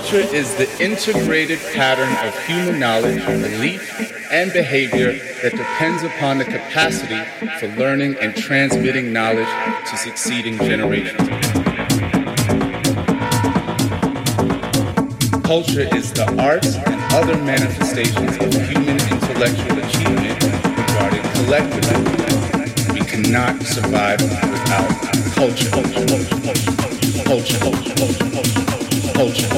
Culture is the integrated pattern of human knowledge, belief, and behavior that depends upon the capacity for learning and transmitting knowledge to succeeding generations. Culture is the arts and other manifestations of human intellectual achievement regarding collectively. We cannot survive without culture. culture, culture, culture culture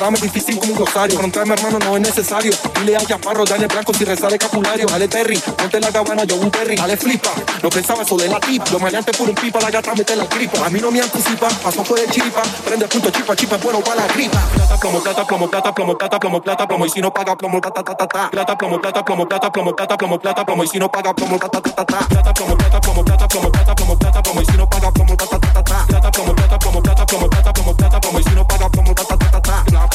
trama es difícil como un rosario, hermano, no es necesario. Dile a Chaparro, dale blanco si rezale capulario. Dale Terry, ponte la gabana, yo un Terry. Dale flipa, no pensaba eso de la tip. Lo maleantes por un pipa, la gata mete la gripa. A mí no me anticipa, paso por el chiripa. Prende punto chipa, chipa, bueno para la gripa. Plata, plomo, plata, plomo, plata, plomo, plata, plomo, plata, plomo. Y si no paga, plomo, ta, ta, ta, ta, Plata, plomo, plata, plomo, plata, plomo, plata, plomo, plata, plomo. Y si no paga, plomo, ta, Plata, plomo, plata, plomo, plata, plomo, plata, plomo, plata, plomo. Y si no paga, plomo, ta, Plata, plomo, plata, plomo, plata, plomo, plata,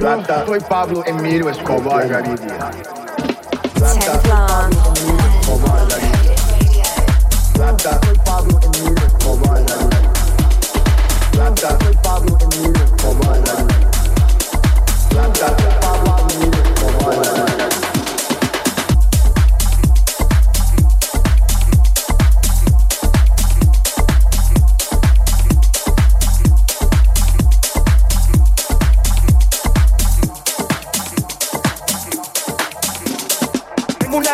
Plata. Soy Pablo Emilio Escobar Gaviria. Plata.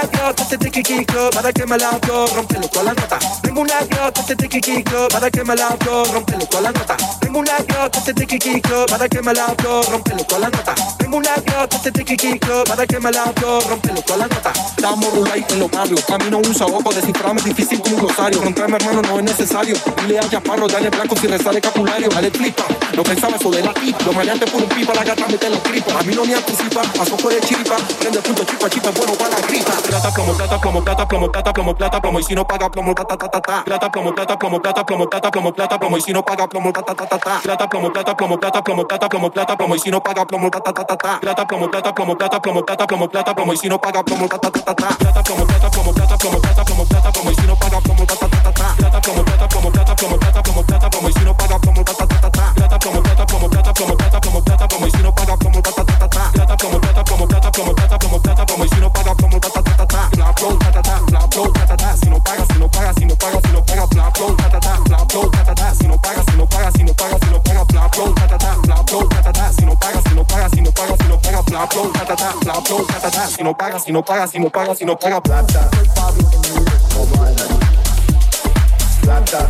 I gata, este tiquitico, para que me la yo, rompelo con la nota. Tengo una gata, este tiquitico, para que me la yo, rompelo con la nota. Tengo una gata, este tiquitico, para que me la yo, rompelo con la nota. Tengo una gata, este tiquitico, para que me la yo, rompelo con la nota. Damos rulay en los barrios, camino un saoco, descifrarme es difícil como un rosario. hermano no es necesario, le haya parro, dale blanco si resale capulario. Dale flipa, no pensaba eso de la ti, los maleantes por un pipa, la gata mete los gripos. A mí no me anticipa, paso por el chiripa, prende punto chipa, chipa, bueno para la gripa plomo, plata, plomo, plata, plomo, plata, plomo, plata, plomo, si no paga plomo, plata, ta, plata, plomo, plata, plomo, plata, plomo, plata, plata, si no paga plomo, plata, ta, plata, plomo, plata, plomo, si no paga como plata, plata, plomo, plata, plomo, plata, plomo, plata, plata, si no paga plomo, plata, paga plata, plata, plata, si no paga plata, paga flow, ta ta ta, si no pagas, si no pagas, si no pagas, si no pagas, flow, ta ta ta, plan flow, ta ta ta, si no pagas, si no pagas, si no pagas, si no pagas, flow, ta ta ta, plan flow, ta ta ta, si no pagas, si no pagas, si no pagas, si no pagas, flow, ta ta ta, flow, ta ta ta, si no pagas, si no pagas, si no pagas, si no pagas, plata. Plata.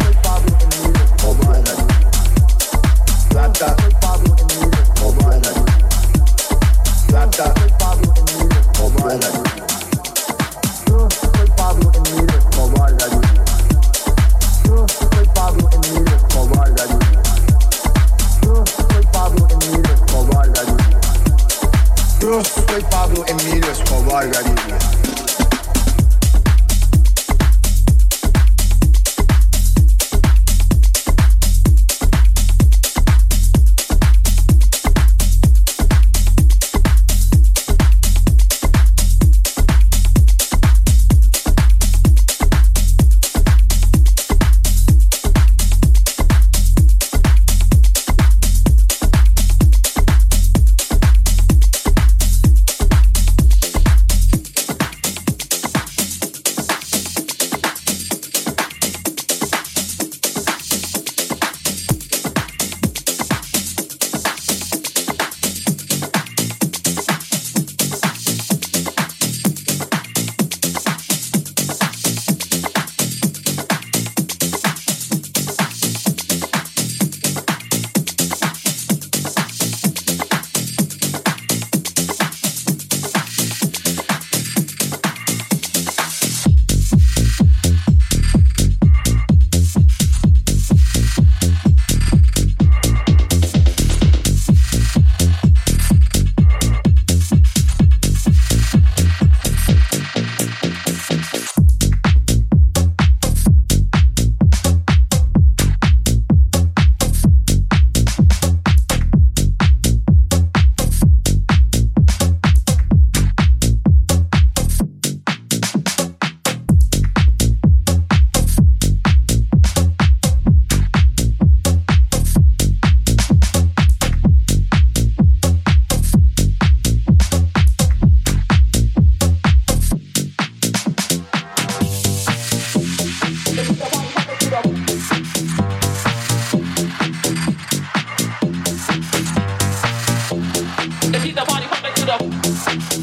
Plata. Plata. already. Thank you.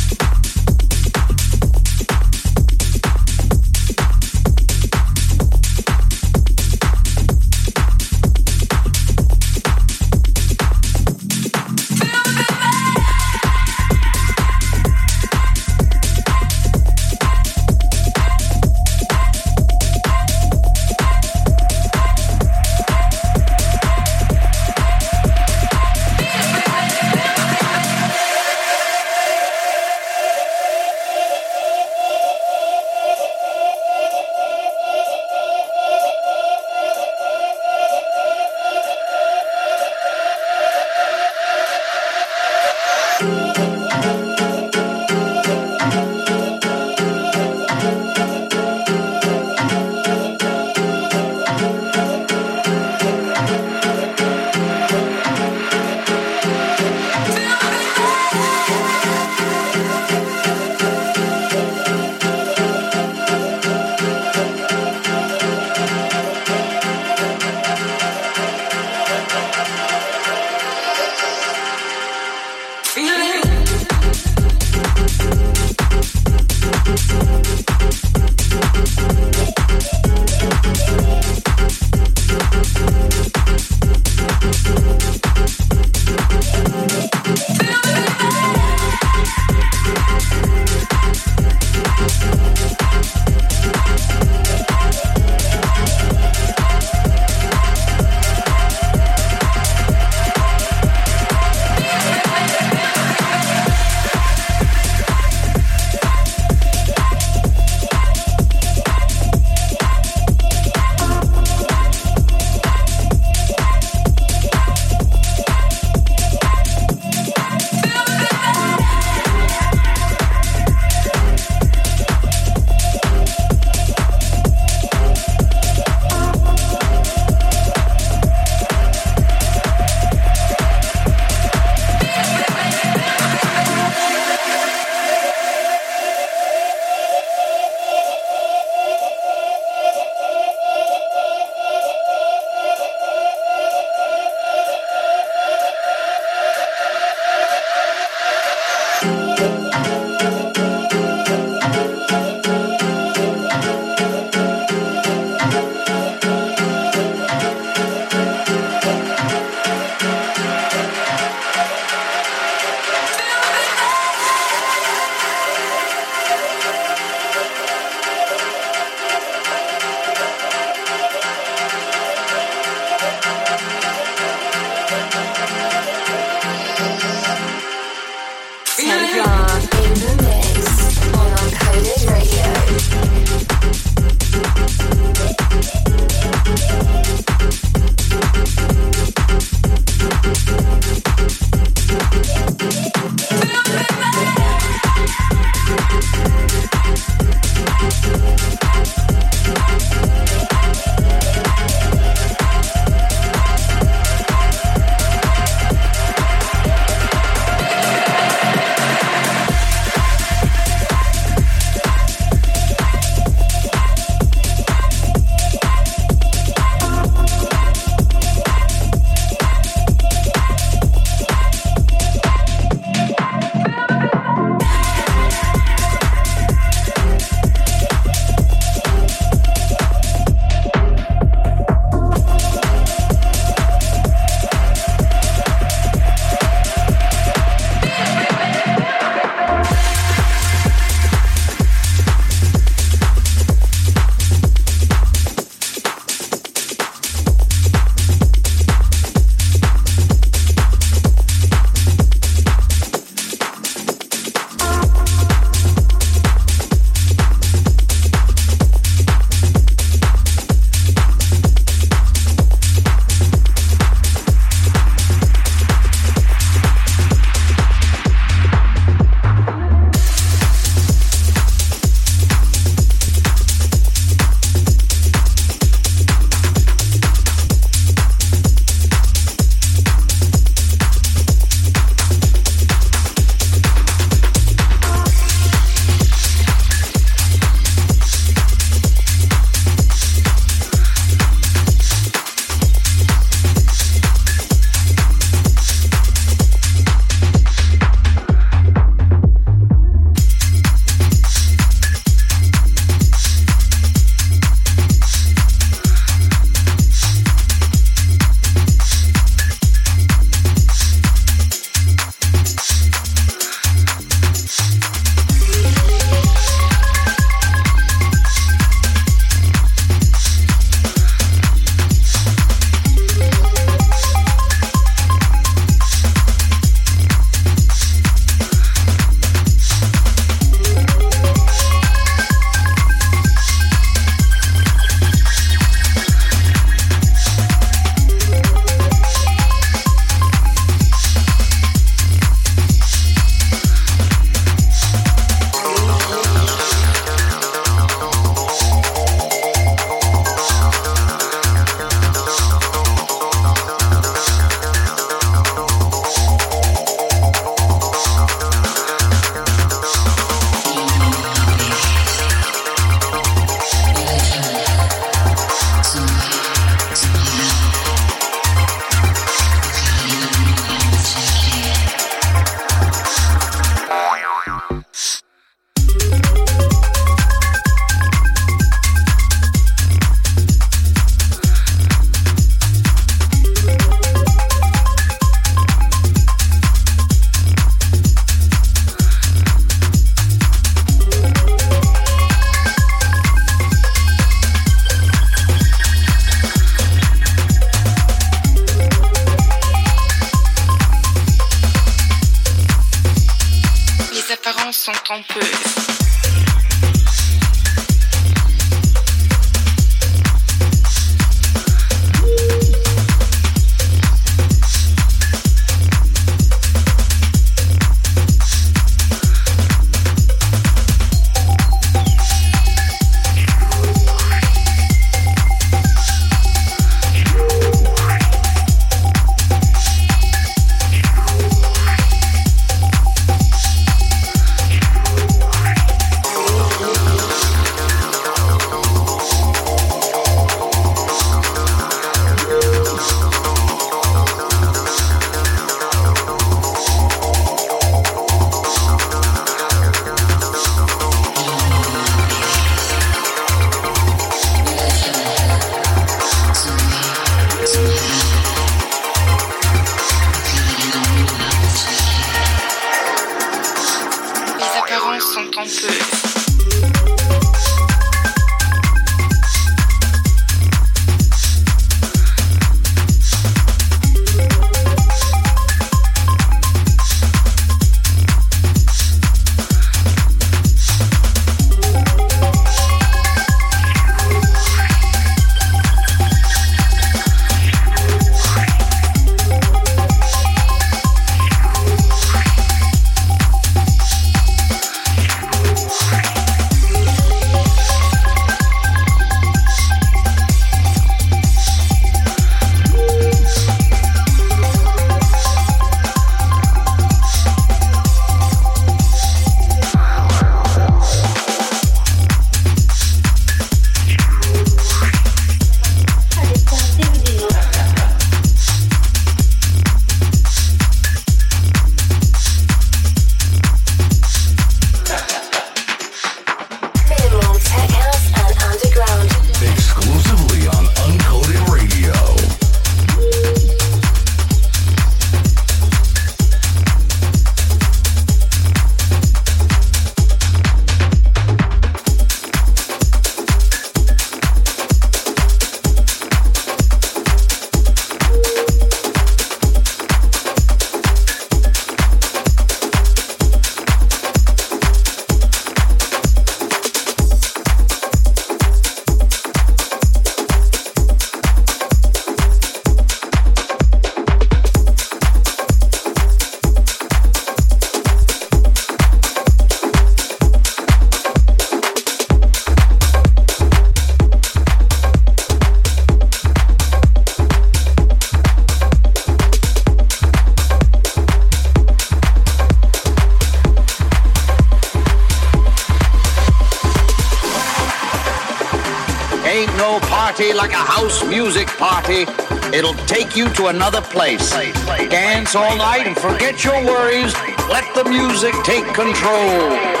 take you to another place. Dance all night and forget your worries. Let the music take control.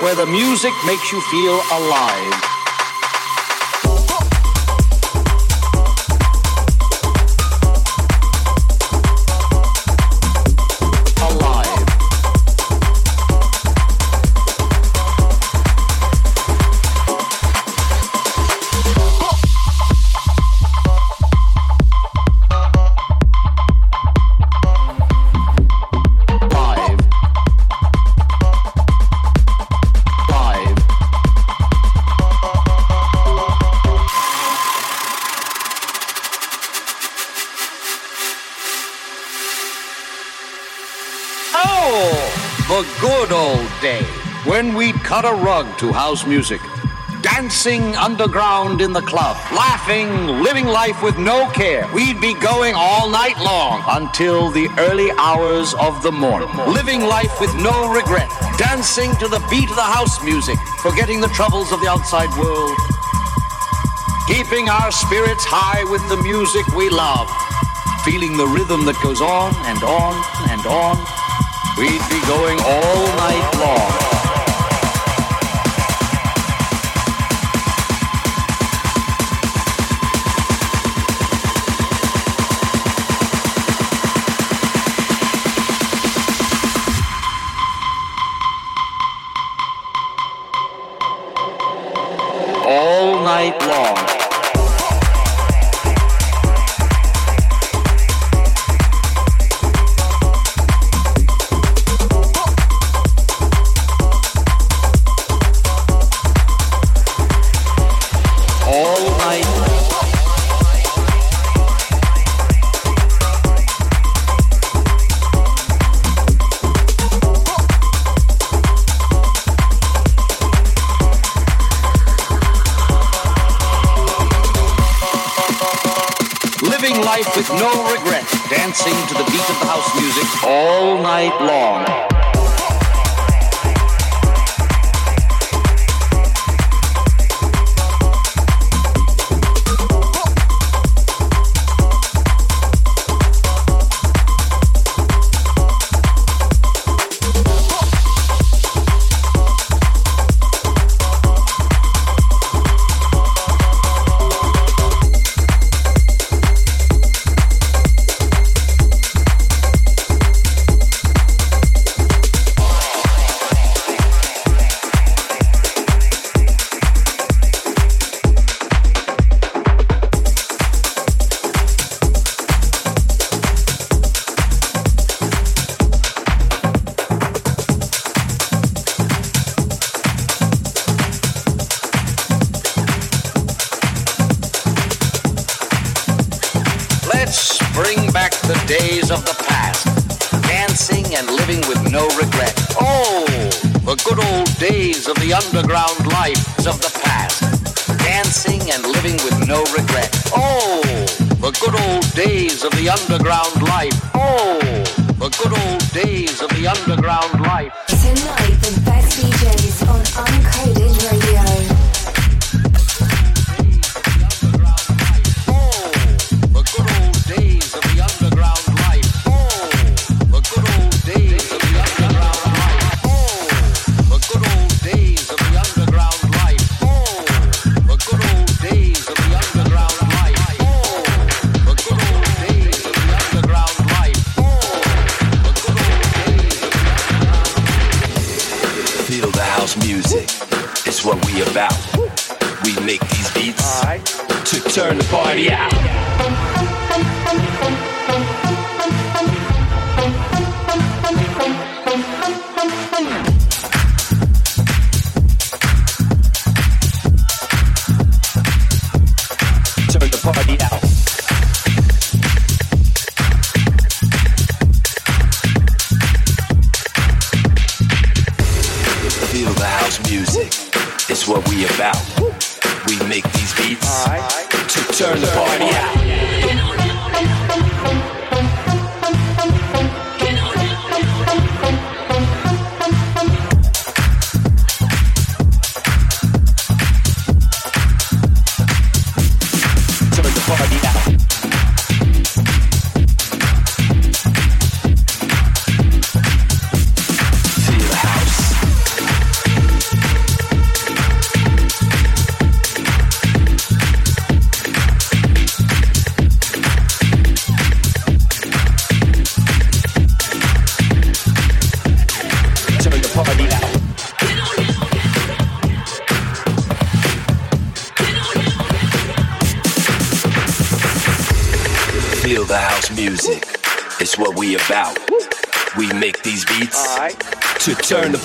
where the music makes you feel alive. when we'd cut a rug to house music, dancing underground in the club, laughing, living life with no care. We'd be going all night long until the early hours of the morning, living life with no regret, dancing to the beat of the house music, forgetting the troubles of the outside world, keeping our spirits high with the music we love, feeling the rhythm that goes on and on and on. We'd be going all night long. Turn the